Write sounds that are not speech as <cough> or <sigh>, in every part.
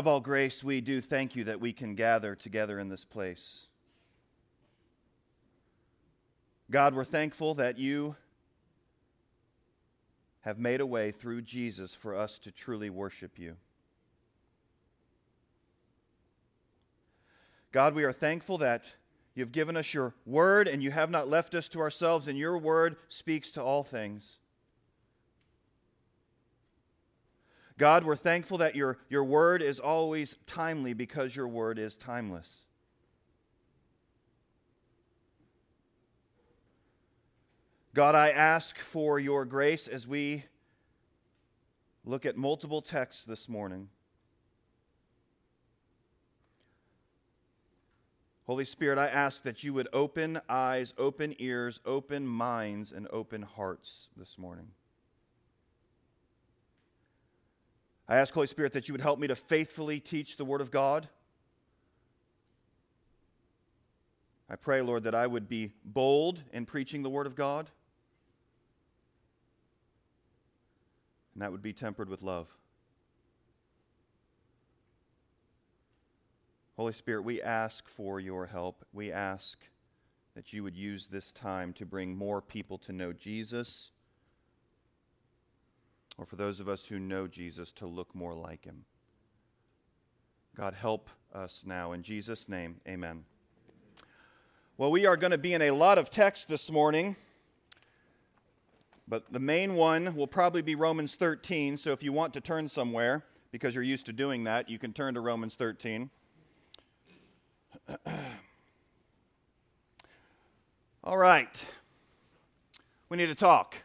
Of all grace, we do thank you that we can gather together in this place. God, we're thankful that you have made a way through Jesus for us to truly worship you. God, we are thankful that you've given us your word and you have not left us to ourselves, and your word speaks to all things. God, we're thankful that your, your word is always timely because your word is timeless. God, I ask for your grace as we look at multiple texts this morning. Holy Spirit, I ask that you would open eyes, open ears, open minds, and open hearts this morning. I ask, Holy Spirit, that you would help me to faithfully teach the Word of God. I pray, Lord, that I would be bold in preaching the Word of God, and that would be tempered with love. Holy Spirit, we ask for your help. We ask that you would use this time to bring more people to know Jesus or for those of us who know Jesus to look more like him. God, help us now. In Jesus' name, amen. Well, we are going to be in a lot of text this morning, but the main one will probably be Romans 13. So if you want to turn somewhere, because you're used to doing that, you can turn to Romans 13. <clears throat> All right. We need to talk.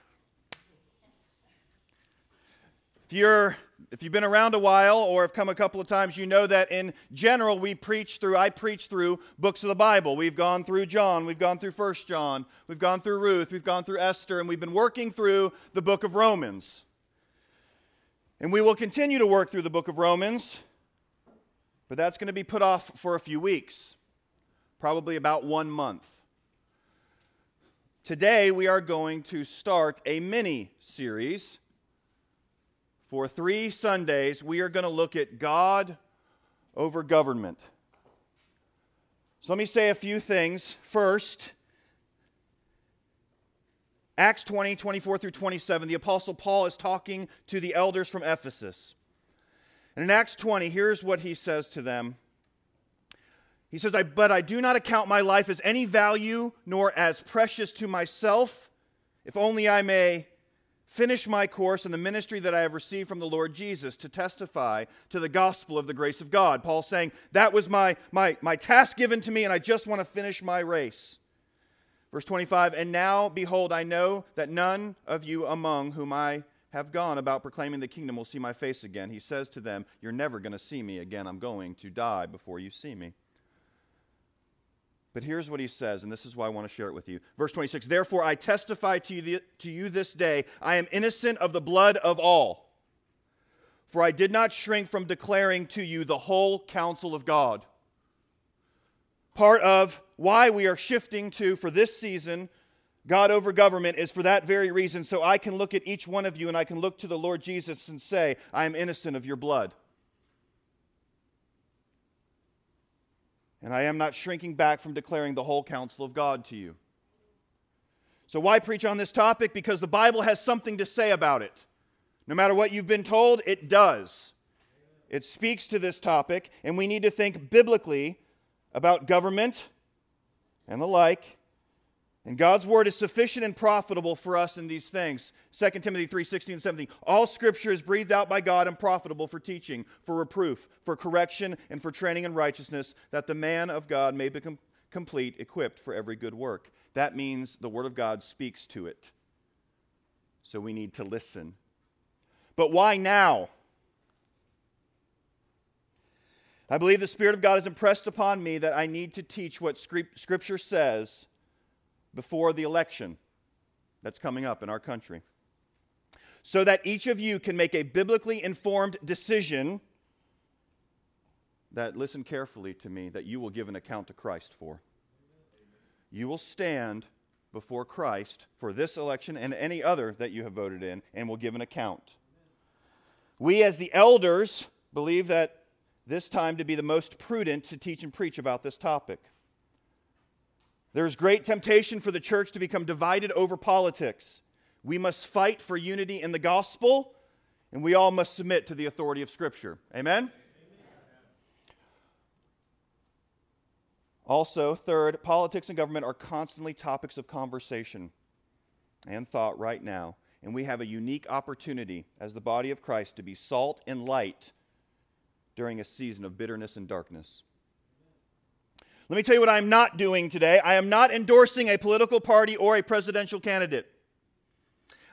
If you're if you've been around a while or have come a couple of times, you know that in general we preach through, I preach through books of the Bible. We've gone through John, we've gone through First John, we've gone through Ruth, we've gone through Esther, and we've been working through the book of Romans. And we will continue to work through the book of Romans, but that's going to be put off for a few weeks, probably about one month. Today we are going to start a mini series for three Sundays, we are going to look at God over government. So let me say a few things. First, Acts 20, 24 through 27, the Apostle Paul is talking to the elders from Ephesus. And in Acts 20, here's what he says to them. He says, I, But I do not account my life as any value nor as precious to myself, if only I may finish my course in the ministry that I have received from the Lord Jesus to testify to the gospel of the grace of God. Paul saying, That was my, my, my task given to me, and I just want to finish my race. Verse 25, And now, behold, I know that none of you among whom I have gone about proclaiming the kingdom will see my face again. He says to them, You're never going to see me again. I'm going to die before you see me. But here's what he says, and this is why I want to share it with you. Verse 26 Therefore, I testify to you, the, to you this day, I am innocent of the blood of all. For I did not shrink from declaring to you the whole counsel of God. Part of why we are shifting to, for this season, God over government is for that very reason. So I can look at each one of you and I can look to the Lord Jesus and say, I am innocent of your blood. And I am not shrinking back from declaring the whole counsel of God to you. So, why preach on this topic? Because the Bible has something to say about it. No matter what you've been told, it does. It speaks to this topic, and we need to think biblically about government and the like and God's word is sufficient and profitable for us in these things. 2 Timothy 3 16 and 17. All scripture is breathed out by God and profitable for teaching, for reproof, for correction, and for training in righteousness, that the man of God may become complete, equipped for every good work. That means the word of God speaks to it. So we need to listen. But why now? I believe the Spirit of God has impressed upon me that I need to teach what Scripture says before the election that's coming up in our country. So that each of you can make a biblically informed decision that, listen carefully to me, that you will give an account to Christ for. You will stand before Christ for this election and any other that you have voted in and will give an account. We, as the elders, believe that this time to be the most prudent to teach and preach about this topic. There's great temptation for the church to become divided over politics. We must fight for unity in the gospel, and we all must submit to the authority of Scripture. Amen? Also, third, politics and government are constantly topics of conversation and thought right now. And we have a unique opportunity as the body of Christ to be salt and light during a season of bitterness and darkness. Let me tell you what I'm not doing today. I am not endorsing a political party or a presidential candidate.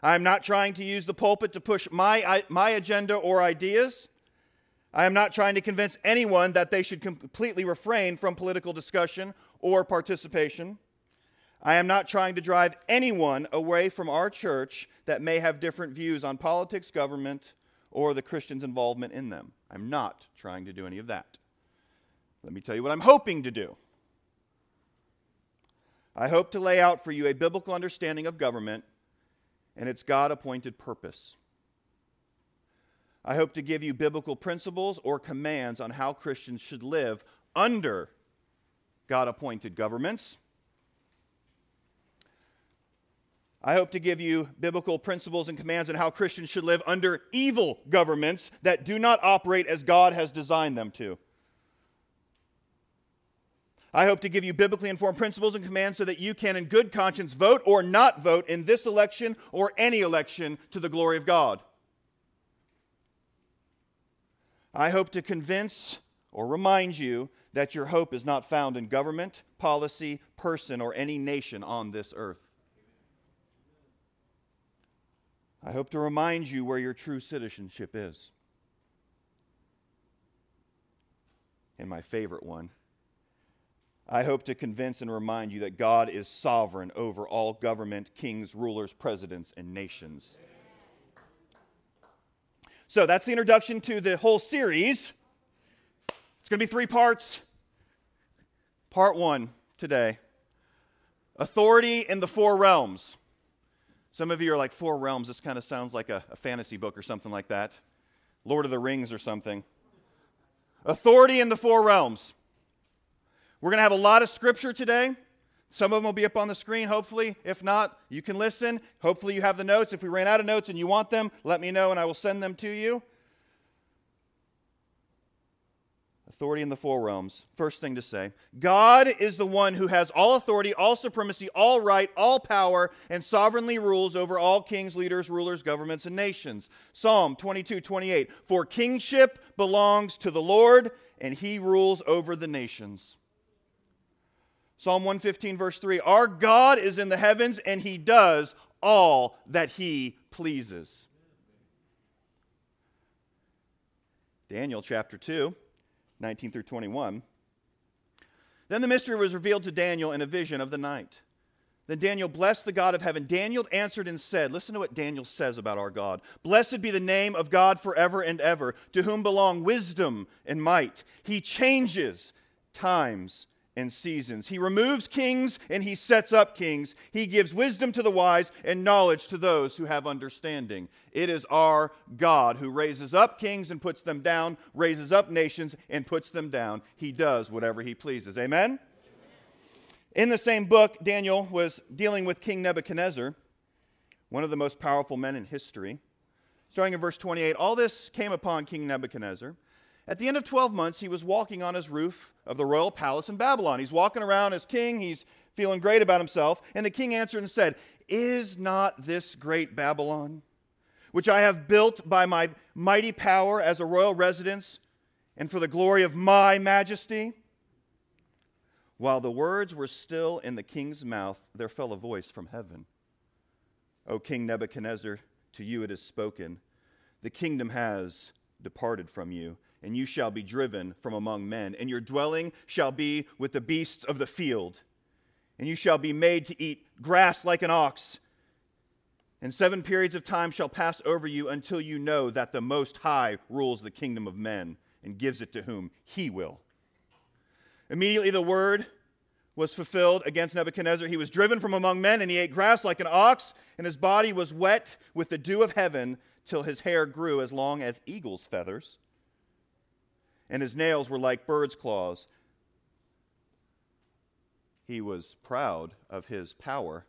I am not trying to use the pulpit to push my, my agenda or ideas. I am not trying to convince anyone that they should completely refrain from political discussion or participation. I am not trying to drive anyone away from our church that may have different views on politics, government, or the Christians' involvement in them. I'm not trying to do any of that. Let me tell you what I'm hoping to do. I hope to lay out for you a biblical understanding of government and its God appointed purpose. I hope to give you biblical principles or commands on how Christians should live under God appointed governments. I hope to give you biblical principles and commands on how Christians should live under evil governments that do not operate as God has designed them to. I hope to give you biblically informed principles and commands so that you can, in good conscience, vote or not vote in this election or any election to the glory of God. I hope to convince or remind you that your hope is not found in government, policy, person, or any nation on this earth. I hope to remind you where your true citizenship is. And my favorite one, I hope to convince and remind you that God is sovereign over all government, kings, rulers, presidents, and nations. So that's the introduction to the whole series. It's going to be three parts. Part one today Authority in the Four Realms. Some of you are like, Four Realms. This kind of sounds like a, a fantasy book or something like that. Lord of the Rings or something. Authority in the Four Realms. We're going to have a lot of scripture today. Some of them will be up on the screen, hopefully. If not, you can listen. Hopefully, you have the notes. If we ran out of notes and you want them, let me know and I will send them to you. Authority in the four realms. First thing to say God is the one who has all authority, all supremacy, all right, all power, and sovereignly rules over all kings, leaders, rulers, governments, and nations. Psalm 22 28. For kingship belongs to the Lord, and he rules over the nations. Psalm 115, verse 3 Our God is in the heavens, and he does all that he pleases. Daniel chapter 2, 19 through 21. Then the mystery was revealed to Daniel in a vision of the night. Then Daniel blessed the God of heaven. Daniel answered and said, Listen to what Daniel says about our God. Blessed be the name of God forever and ever, to whom belong wisdom and might. He changes times and seasons. He removes kings and he sets up kings. He gives wisdom to the wise and knowledge to those who have understanding. It is our God who raises up kings and puts them down, raises up nations and puts them down. He does whatever he pleases. Amen? In the same book, Daniel was dealing with King Nebuchadnezzar, one of the most powerful men in history. Starting in verse 28, all this came upon King Nebuchadnezzar at the end of 12 months, he was walking on his roof of the royal palace in Babylon. He's walking around as king, he's feeling great about himself. And the king answered and said, Is not this great Babylon, which I have built by my mighty power as a royal residence and for the glory of my majesty? While the words were still in the king's mouth, there fell a voice from heaven. O King Nebuchadnezzar, to you it is spoken, the kingdom has departed from you and you shall be driven from among men, and your dwelling shall be with the beasts of the field, and you shall be made to eat grass like an ox. And seven periods of time shall pass over you until you know that the Most High rules the kingdom of men and gives it to whom he will. Immediately the word was fulfilled against Nebuchadnezzar. He was driven from among men, and he ate grass like an ox, and his body was wet with the dew of heaven till his hair grew as long as eagle's feathers and his nails were like birds' claws. He was proud of his power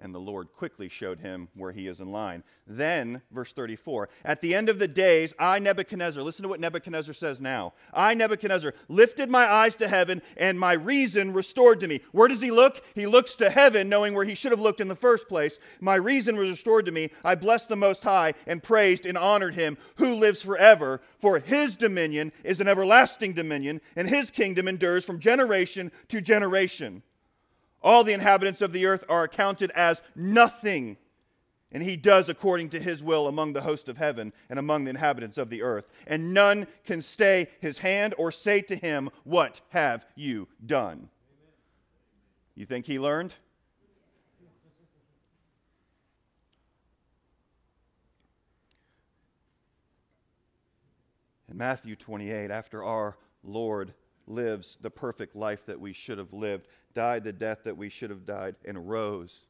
and the Lord quickly showed him where he is in line. Then, verse 34, at the end of the days, I, Nebuchadnezzar, listen to what Nebuchadnezzar says now. I, Nebuchadnezzar, lifted my eyes to heaven, and my reason restored to me. Where does he look? He looks to heaven, knowing where he should have looked in the first place. My reason was restored to me. I blessed the Most High, and praised and honored him who lives forever. For his dominion is an everlasting dominion, and his kingdom endures from generation to generation. All the inhabitants of the earth are accounted as nothing. And he does according to his will among the host of heaven and among the inhabitants of the earth. And none can stay his hand or say to him, What have you done? You think he learned? In Matthew 28, after our Lord lives the perfect life that we should have lived, died the death that we should have died, and rose,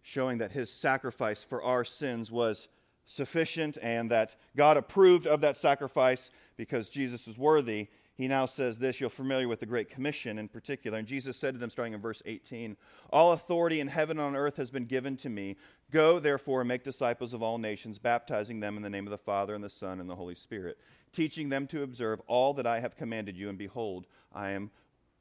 showing that his sacrifice for our sins was sufficient and that God approved of that sacrifice because Jesus was worthy. He now says this. You're familiar with the Great Commission in particular. And Jesus said to them, starting in verse 18, All authority in heaven and on earth has been given to me. Go, therefore, and make disciples of all nations, baptizing them in the name of the Father, and the Son, and the Holy Spirit, teaching them to observe all that I have commanded you. And behold, I am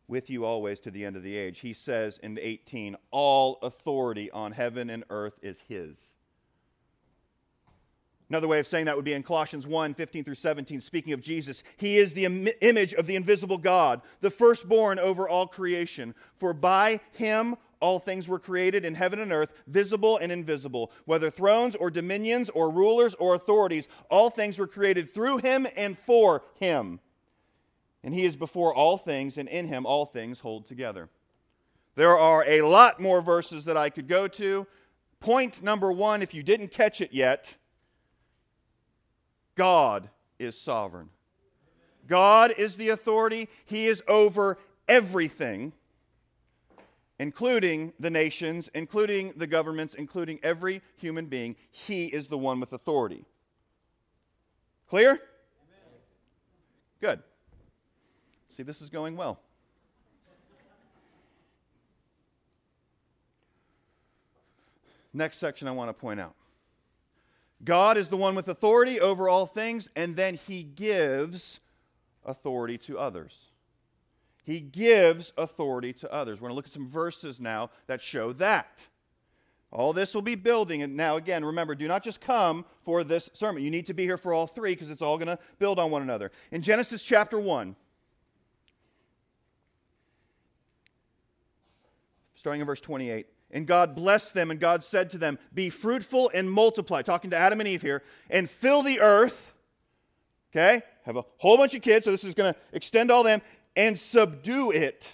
with you always to the end of the age. He says in 18, All authority on heaven and earth is His. Another way of saying that would be in Colossians 1 15 through 17, speaking of Jesus. He is the Im- image of the invisible God, the firstborn over all creation. For by him all things were created in heaven and earth, visible and invisible, whether thrones or dominions or rulers or authorities. All things were created through him and for him and he is before all things, and in him all things hold together. There are a lot more verses that I could go to. Point number one, if you didn't catch it yet, God is sovereign. God is the authority, He is over everything, including the nations, including the governments, including every human being. He is the one with authority. Clear? Good. See, this is going well. Next section I want to point out. God is the one with authority over all things, and then he gives authority to others. He gives authority to others. We're going to look at some verses now that show that. All this will be building. And now, again, remember, do not just come for this sermon. You need to be here for all three because it's all going to build on one another. In Genesis chapter 1, starting in verse 28. And God blessed them, and God said to them, Be fruitful and multiply. Talking to Adam and Eve here, and fill the earth. Okay? Have a whole bunch of kids, so this is going to extend all them, and subdue it.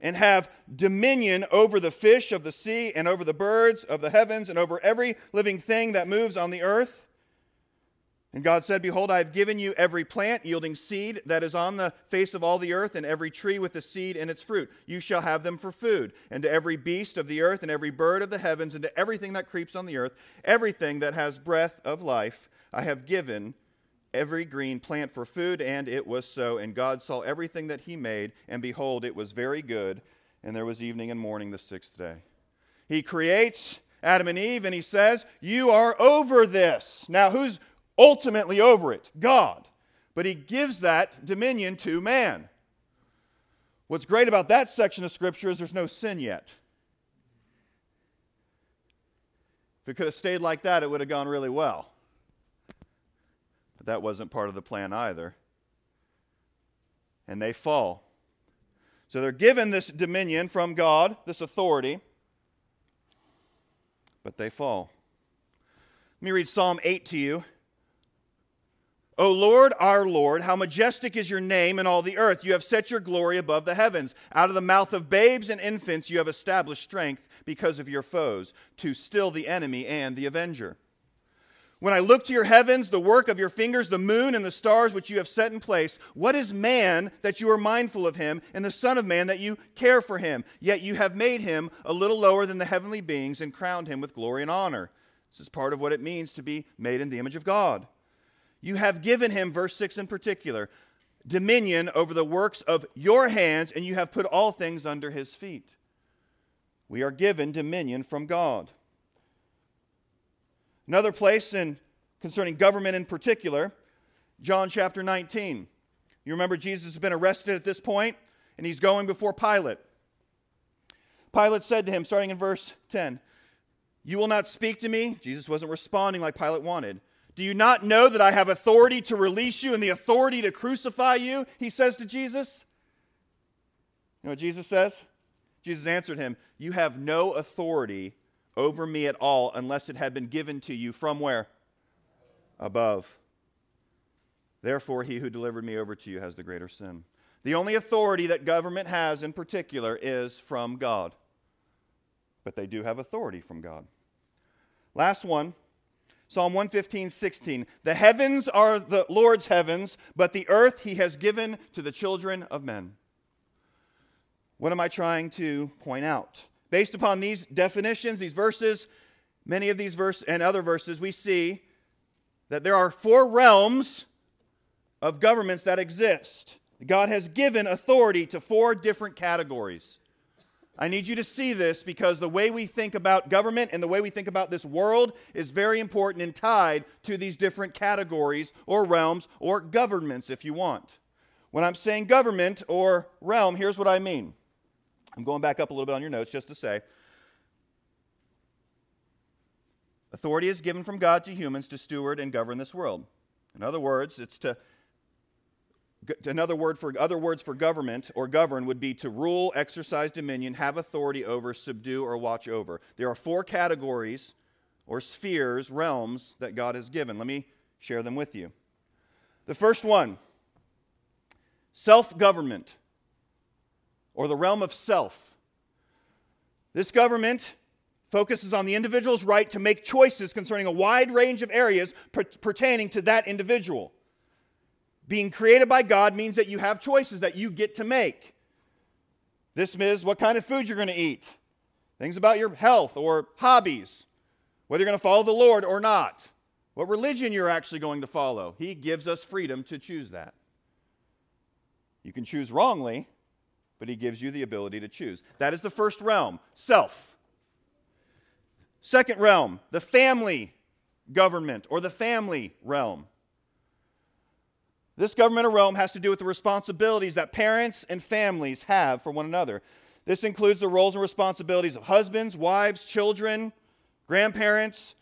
And have dominion over the fish of the sea, and over the birds of the heavens, and over every living thing that moves on the earth. And God said, Behold, I have given you every plant yielding seed that is on the face of all the earth, and every tree with a seed in its fruit. You shall have them for food. And to every beast of the earth, and every bird of the heavens, and to everything that creeps on the earth, everything that has breath of life, I have given every green plant for food. And it was so. And God saw everything that he made, and behold, it was very good. And there was evening and morning the sixth day. He creates Adam and Eve, and he says, You are over this. Now, who's ultimately over it God. But he gives that dominion to man. What's great about that section of Scripture is there's no sin yet. If it could have stayed like that, it would have gone really well. But that wasn't part of the plan either. And they fall. So they're given this dominion from God, this authority, but they fall. Let me read Psalm 8 to you. O Lord, our Lord, how majestic is your name in all the earth. You have set your glory above the heavens. Out of the mouth of babes and infants, you have established strength because of your foes, to still the enemy and the avenger. When I look to your heavens, the work of your fingers, the moon and the stars which you have set in place, what is man that you are mindful of him, and the Son of Man that you care for him? Yet you have made him a little lower than the heavenly beings and crowned him with glory and honor. This is part of what it means to be made in the image of God. You have given him, verse 6 in particular, dominion over the works of your hands, and you have put all things under his feet. We are given dominion from God. Another place in concerning government in particular, John chapter 19. You remember Jesus has been arrested at this point, and he's going before Pilate. Pilate said to him, starting in verse 10, You will not speak to me? Jesus wasn't responding like Pilate wanted. Do you not know that I have authority to release you and the authority to crucify you? He says to Jesus. You know what Jesus says? Jesus answered him, You have no authority over me at all unless it had been given to you from where? Above. Therefore, he who delivered me over to you has the greater sin. The only authority that government has in particular is from God. But they do have authority from God. Last one Psalm 115, 16. The heavens are the Lord's heavens, but the earth he has given to the children of men. What am I trying to point out? Based upon these definitions, these verses, many of these verses and other verses, we see that there are four realms of governments that exist. God has given authority to four different categories. I need you to see this because the way we think about government and the way we think about this world is very important and tied to these different categories or realms or governments, if you want. When I'm saying government or realm, here's what I mean. I'm going back up a little bit on your notes just to say authority is given from God to humans to steward and govern this world. In other words, it's to another word for other words for government or govern would be to rule, exercise dominion, have authority over, subdue, or watch over. There are four categories or spheres, realms that God has given. Let me share them with you. The first one self government, or the realm of self. This government focuses on the individual's right to make choices concerning a wide range of areas per- pertaining to that individual. Being created by God means that you have choices that you get to make. This is what kind of food you're going to eat, things about your health or hobbies, whether you're going to follow the Lord or not, what religion you're actually going to follow. He gives us freedom to choose that. You can choose wrongly, but He gives you the ability to choose. That is the first realm self. Second realm, the family government or the family realm. This government of Rome has to do with the responsibilities that parents and families have for one another. This includes the roles and responsibilities of husbands, wives, children, grandparents.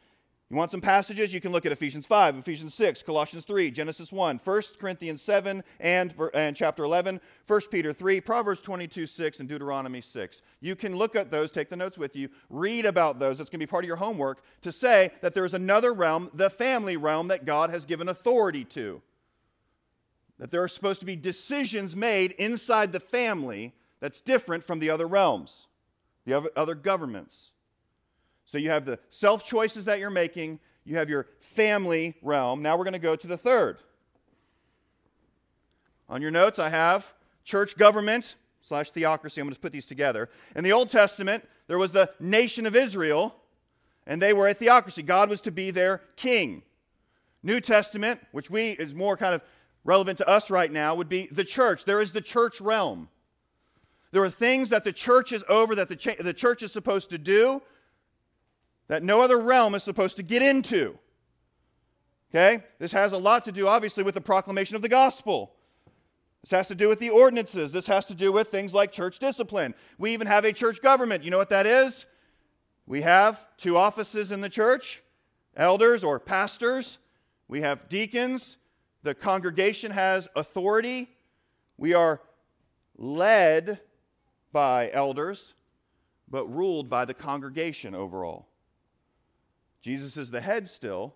You want some passages? You can look at Ephesians 5, Ephesians 6, Colossians 3, Genesis 1, 1 Corinthians 7 and, and chapter 11, 1 Peter 3, Proverbs 22, 6, and Deuteronomy 6. You can look at those, take the notes with you, read about those. It's going to be part of your homework to say that there is another realm, the family realm, that God has given authority to that there are supposed to be decisions made inside the family that's different from the other realms, the other governments. So you have the self choices that you're making, you have your family realm. Now we're going to go to the third. On your notes, I have church government slash theocracy. I'm going to put these together. In the Old Testament, there was the nation of Israel, and they were a theocracy. God was to be their king. New Testament, which we is more kind of relevant to us right now would be the church. There is the church realm. There are things that the church is over, that the, ch- the church is supposed to do, that no other realm is supposed to get into. Okay? This has a lot to do, obviously, with the proclamation of the gospel. This has to do with the ordinances. This has to do with things like church discipline. We even have a church government. You know what that is? We have two offices in the church elders or pastors, we have deacons, the congregation has authority. We are led by elders, but ruled by the congregation overall. Jesus is the head still,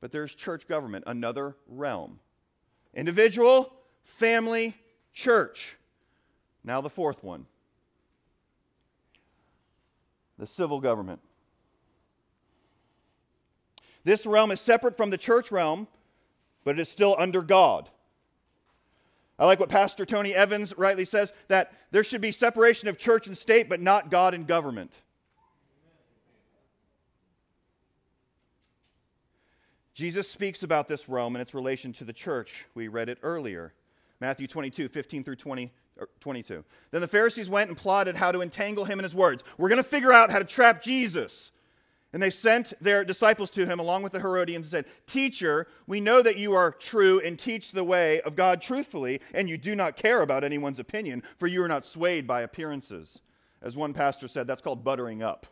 but there's church government, another realm. Individual, family, church. Now, the fourth one the civil government. This realm is separate from the church realm but it is still under God. I like what Pastor Tony Evans rightly says that there should be separation of church and state, but not God and government. Jesus speaks about this Rome and its relation to the church. We read it earlier. Matthew 22, 15 through 20, er, 22. Then the Pharisees went and plotted how to entangle him in his words. We're going to figure out how to trap Jesus. And they sent their disciples to him along with the Herodians and said, Teacher, we know that you are true and teach the way of God truthfully, and you do not care about anyone's opinion, for you are not swayed by appearances. As one pastor said, that's called buttering up.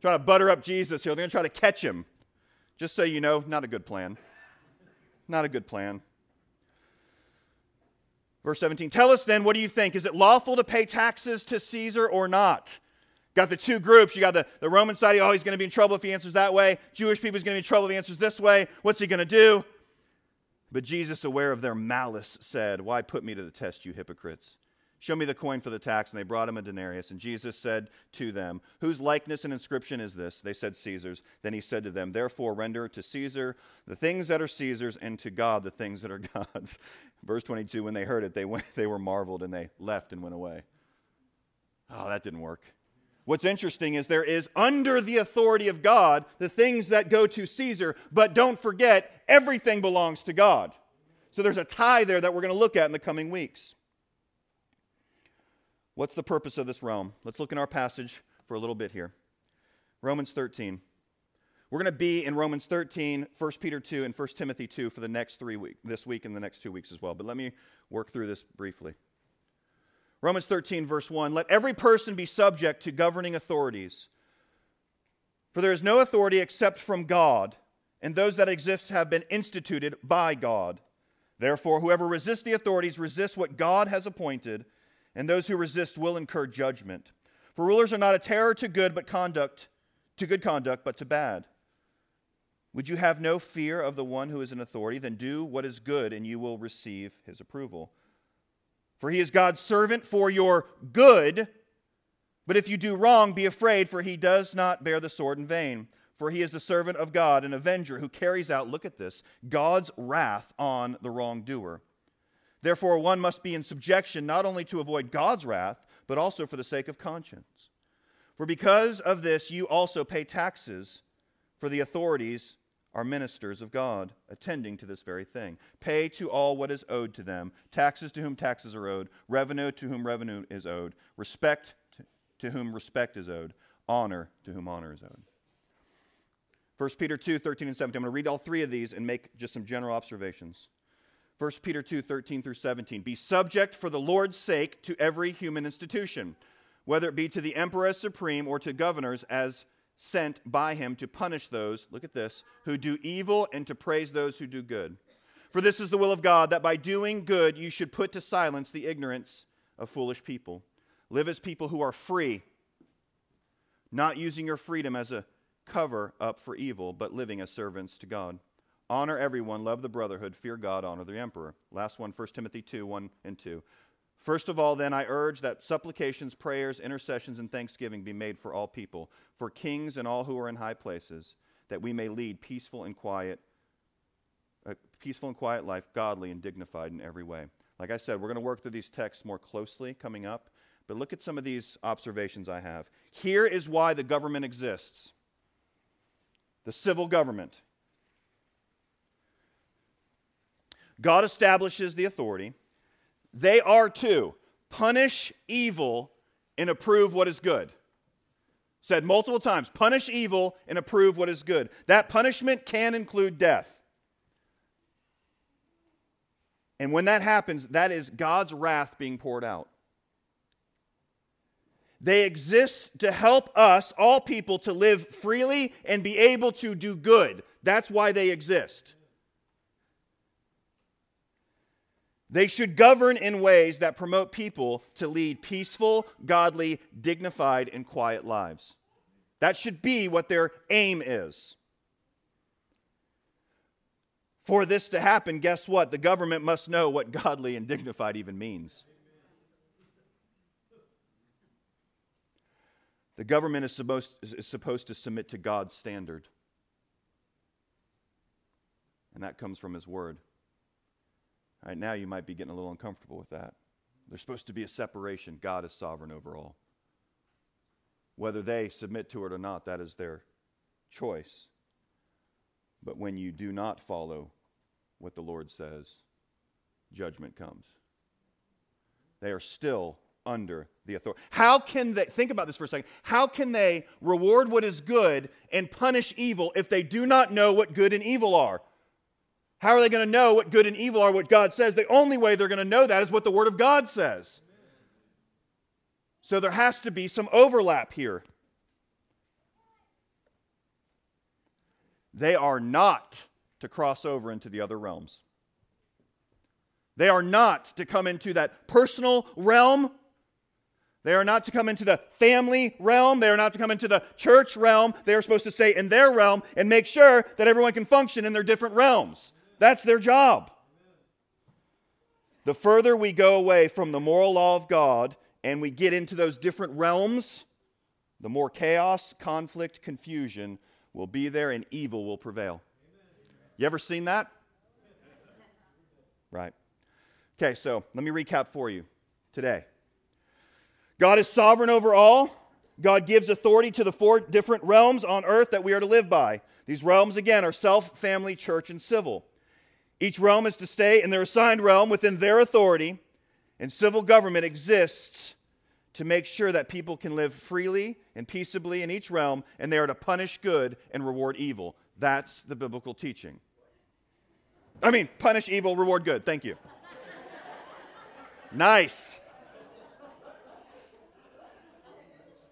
Trying to butter up Jesus here. They're going to try to catch him. Just so you know, not a good plan. Not a good plan. Verse 17 Tell us then, what do you think? Is it lawful to pay taxes to Caesar or not? Got the two groups. You got the, the Roman side, oh, he's going to be in trouble if he answers that way. Jewish people, he's going to be in trouble if he answers this way. What's he going to do? But Jesus, aware of their malice, said, Why put me to the test, you hypocrites? Show me the coin for the tax. And they brought him a denarius. And Jesus said to them, Whose likeness and inscription is this? They said, Caesar's. Then he said to them, Therefore render to Caesar the things that are Caesar's, and to God the things that are <laughs> God's. Verse 22 When they heard it, they, went, <laughs> they were marveled, and they left and went away. Oh, that didn't work. What's interesting is there is under the authority of God the things that go to Caesar, but don't forget, everything belongs to God. So there's a tie there that we're going to look at in the coming weeks. What's the purpose of this realm? Let's look in our passage for a little bit here. Romans 13. We're going to be in Romans 13, 1 Peter 2, and 1 Timothy 2 for the next three weeks, this week and the next two weeks as well. But let me work through this briefly. Romans 13, verse 1 Let every person be subject to governing authorities. For there is no authority except from God, and those that exist have been instituted by God. Therefore, whoever resists the authorities resists what God has appointed and those who resist will incur judgment. For rulers are not a terror to good but conduct to good conduct but to bad. Would you have no fear of the one who is in authority? Then do what is good and you will receive his approval. For he is God's servant for your good. But if you do wrong, be afraid, for he does not bear the sword in vain. For he is the servant of God, an avenger who carries out, look at this, God's wrath on the wrongdoer. Therefore, one must be in subjection not only to avoid God's wrath, but also for the sake of conscience. For because of this, you also pay taxes, for the authorities are ministers of God, attending to this very thing. Pay to all what is owed to them taxes to whom taxes are owed, revenue to whom revenue is owed, respect to, whom respect is owed, honor to whom honor is owed. 1 Peter 2 13 and 17. I'm going to read all three of these and make just some general observations. 1 Peter 2 13 through 17. Be subject for the Lord's sake to every human institution, whether it be to the emperor as supreme or to governors as sent by him to punish those, look at this, who do evil and to praise those who do good. For this is the will of God, that by doing good you should put to silence the ignorance of foolish people. Live as people who are free, not using your freedom as a cover up for evil, but living as servants to God. Honor everyone, love the brotherhood, fear God, honor the emperor. Last one, 1 Timothy 2 1 and 2. First of all, then, I urge that supplications, prayers, intercessions, and thanksgiving be made for all people, for kings and all who are in high places, that we may lead peaceful and quiet, a peaceful and quiet life, godly and dignified in every way. Like I said, we're going to work through these texts more closely coming up, but look at some of these observations I have. Here is why the government exists the civil government. God establishes the authority. They are to punish evil and approve what is good. Said multiple times punish evil and approve what is good. That punishment can include death. And when that happens, that is God's wrath being poured out. They exist to help us, all people, to live freely and be able to do good. That's why they exist. They should govern in ways that promote people to lead peaceful, godly, dignified, and quiet lives. That should be what their aim is. For this to happen, guess what? The government must know what <laughs> godly and dignified even means. The government is supposed, is supposed to submit to God's standard. And that comes from His Word. Right now, you might be getting a little uncomfortable with that. There's supposed to be a separation. God is sovereign over all. Whether they submit to it or not, that is their choice. But when you do not follow what the Lord says, judgment comes. They are still under the authority. How can they, think about this for a second, how can they reward what is good and punish evil if they do not know what good and evil are? How are they going to know what good and evil are, what God says? The only way they're going to know that is what the Word of God says. So there has to be some overlap here. They are not to cross over into the other realms. They are not to come into that personal realm. They are not to come into the family realm. They are not to come into the church realm. They are supposed to stay in their realm and make sure that everyone can function in their different realms. That's their job. The further we go away from the moral law of God and we get into those different realms, the more chaos, conflict, confusion will be there and evil will prevail. You ever seen that? Right. Okay, so let me recap for you today. God is sovereign over all. God gives authority to the four different realms on earth that we are to live by. These realms, again, are self, family, church, and civil. Each realm is to stay in their assigned realm within their authority, and civil government exists to make sure that people can live freely and peaceably in each realm, and they are to punish good and reward evil. That's the biblical teaching. I mean, punish evil, reward good. Thank you. nice.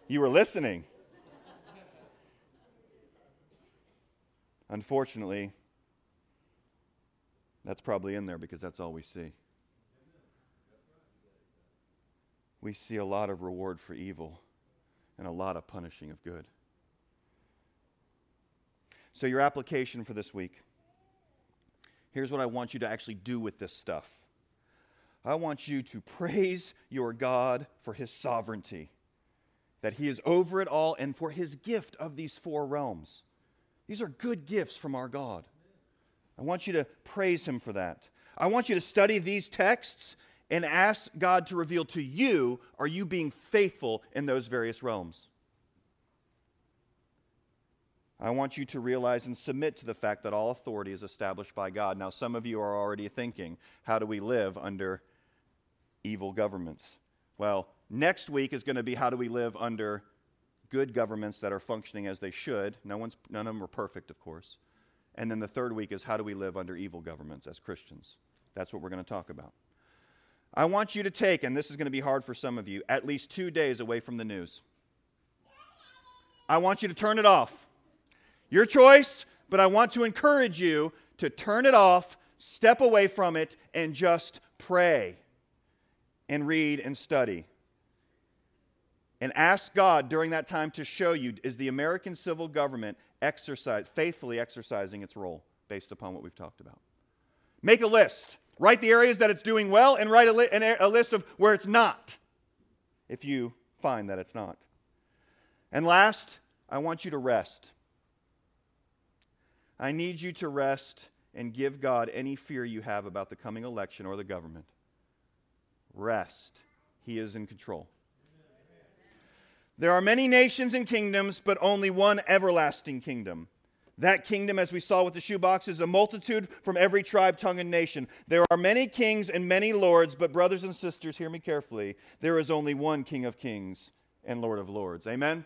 You were listening. Unfortunately, that's probably in there because that's all we see. we see a lot of reward for evil and a lot of punishing of good. So, your application for this week here's what I want you to actually do with this stuff. I want you to <laughs> praise your God for his sovereignty, that he is over it all, and for his gift of these four realms. These are good gifts from our God. I want you to praise him for that. I want you to study these texts and ask God to reveal to you are you being faithful in those various realms? I want you to realize and submit to the fact that all authority is established by God. Now, some of you are already thinking, how do we live under evil governments? Well, next week is going to be how do we live under good governments that are functioning as they should. No one's, none of them are perfect, of course. And then the third week is how do we live under evil governments as Christians? That's what we're going to talk about. I want you to take, and this is going to be hard for some of you, at least two days away from the news. I want you to turn it off. Your choice, but I want to encourage you to turn it off, step away from it, and just pray and read and study. And ask God during that time to show you is the American civil government exercise, faithfully exercising its role based upon what we've talked about. Make a list. Write the areas that it's doing well and write a, li- a list of where it's not, if you find that it's not. And last, I want you to rest. I need you to rest and give God any fear you have about the coming election or the government. Rest. He is in control. There are many nations and kingdoms, but only one everlasting kingdom. That kingdom, as we saw with the shoebox, is a multitude from every tribe, tongue, and nation. There are many kings and many lords, but, brothers and sisters, hear me carefully. There is only one King of kings and Lord of lords. Amen?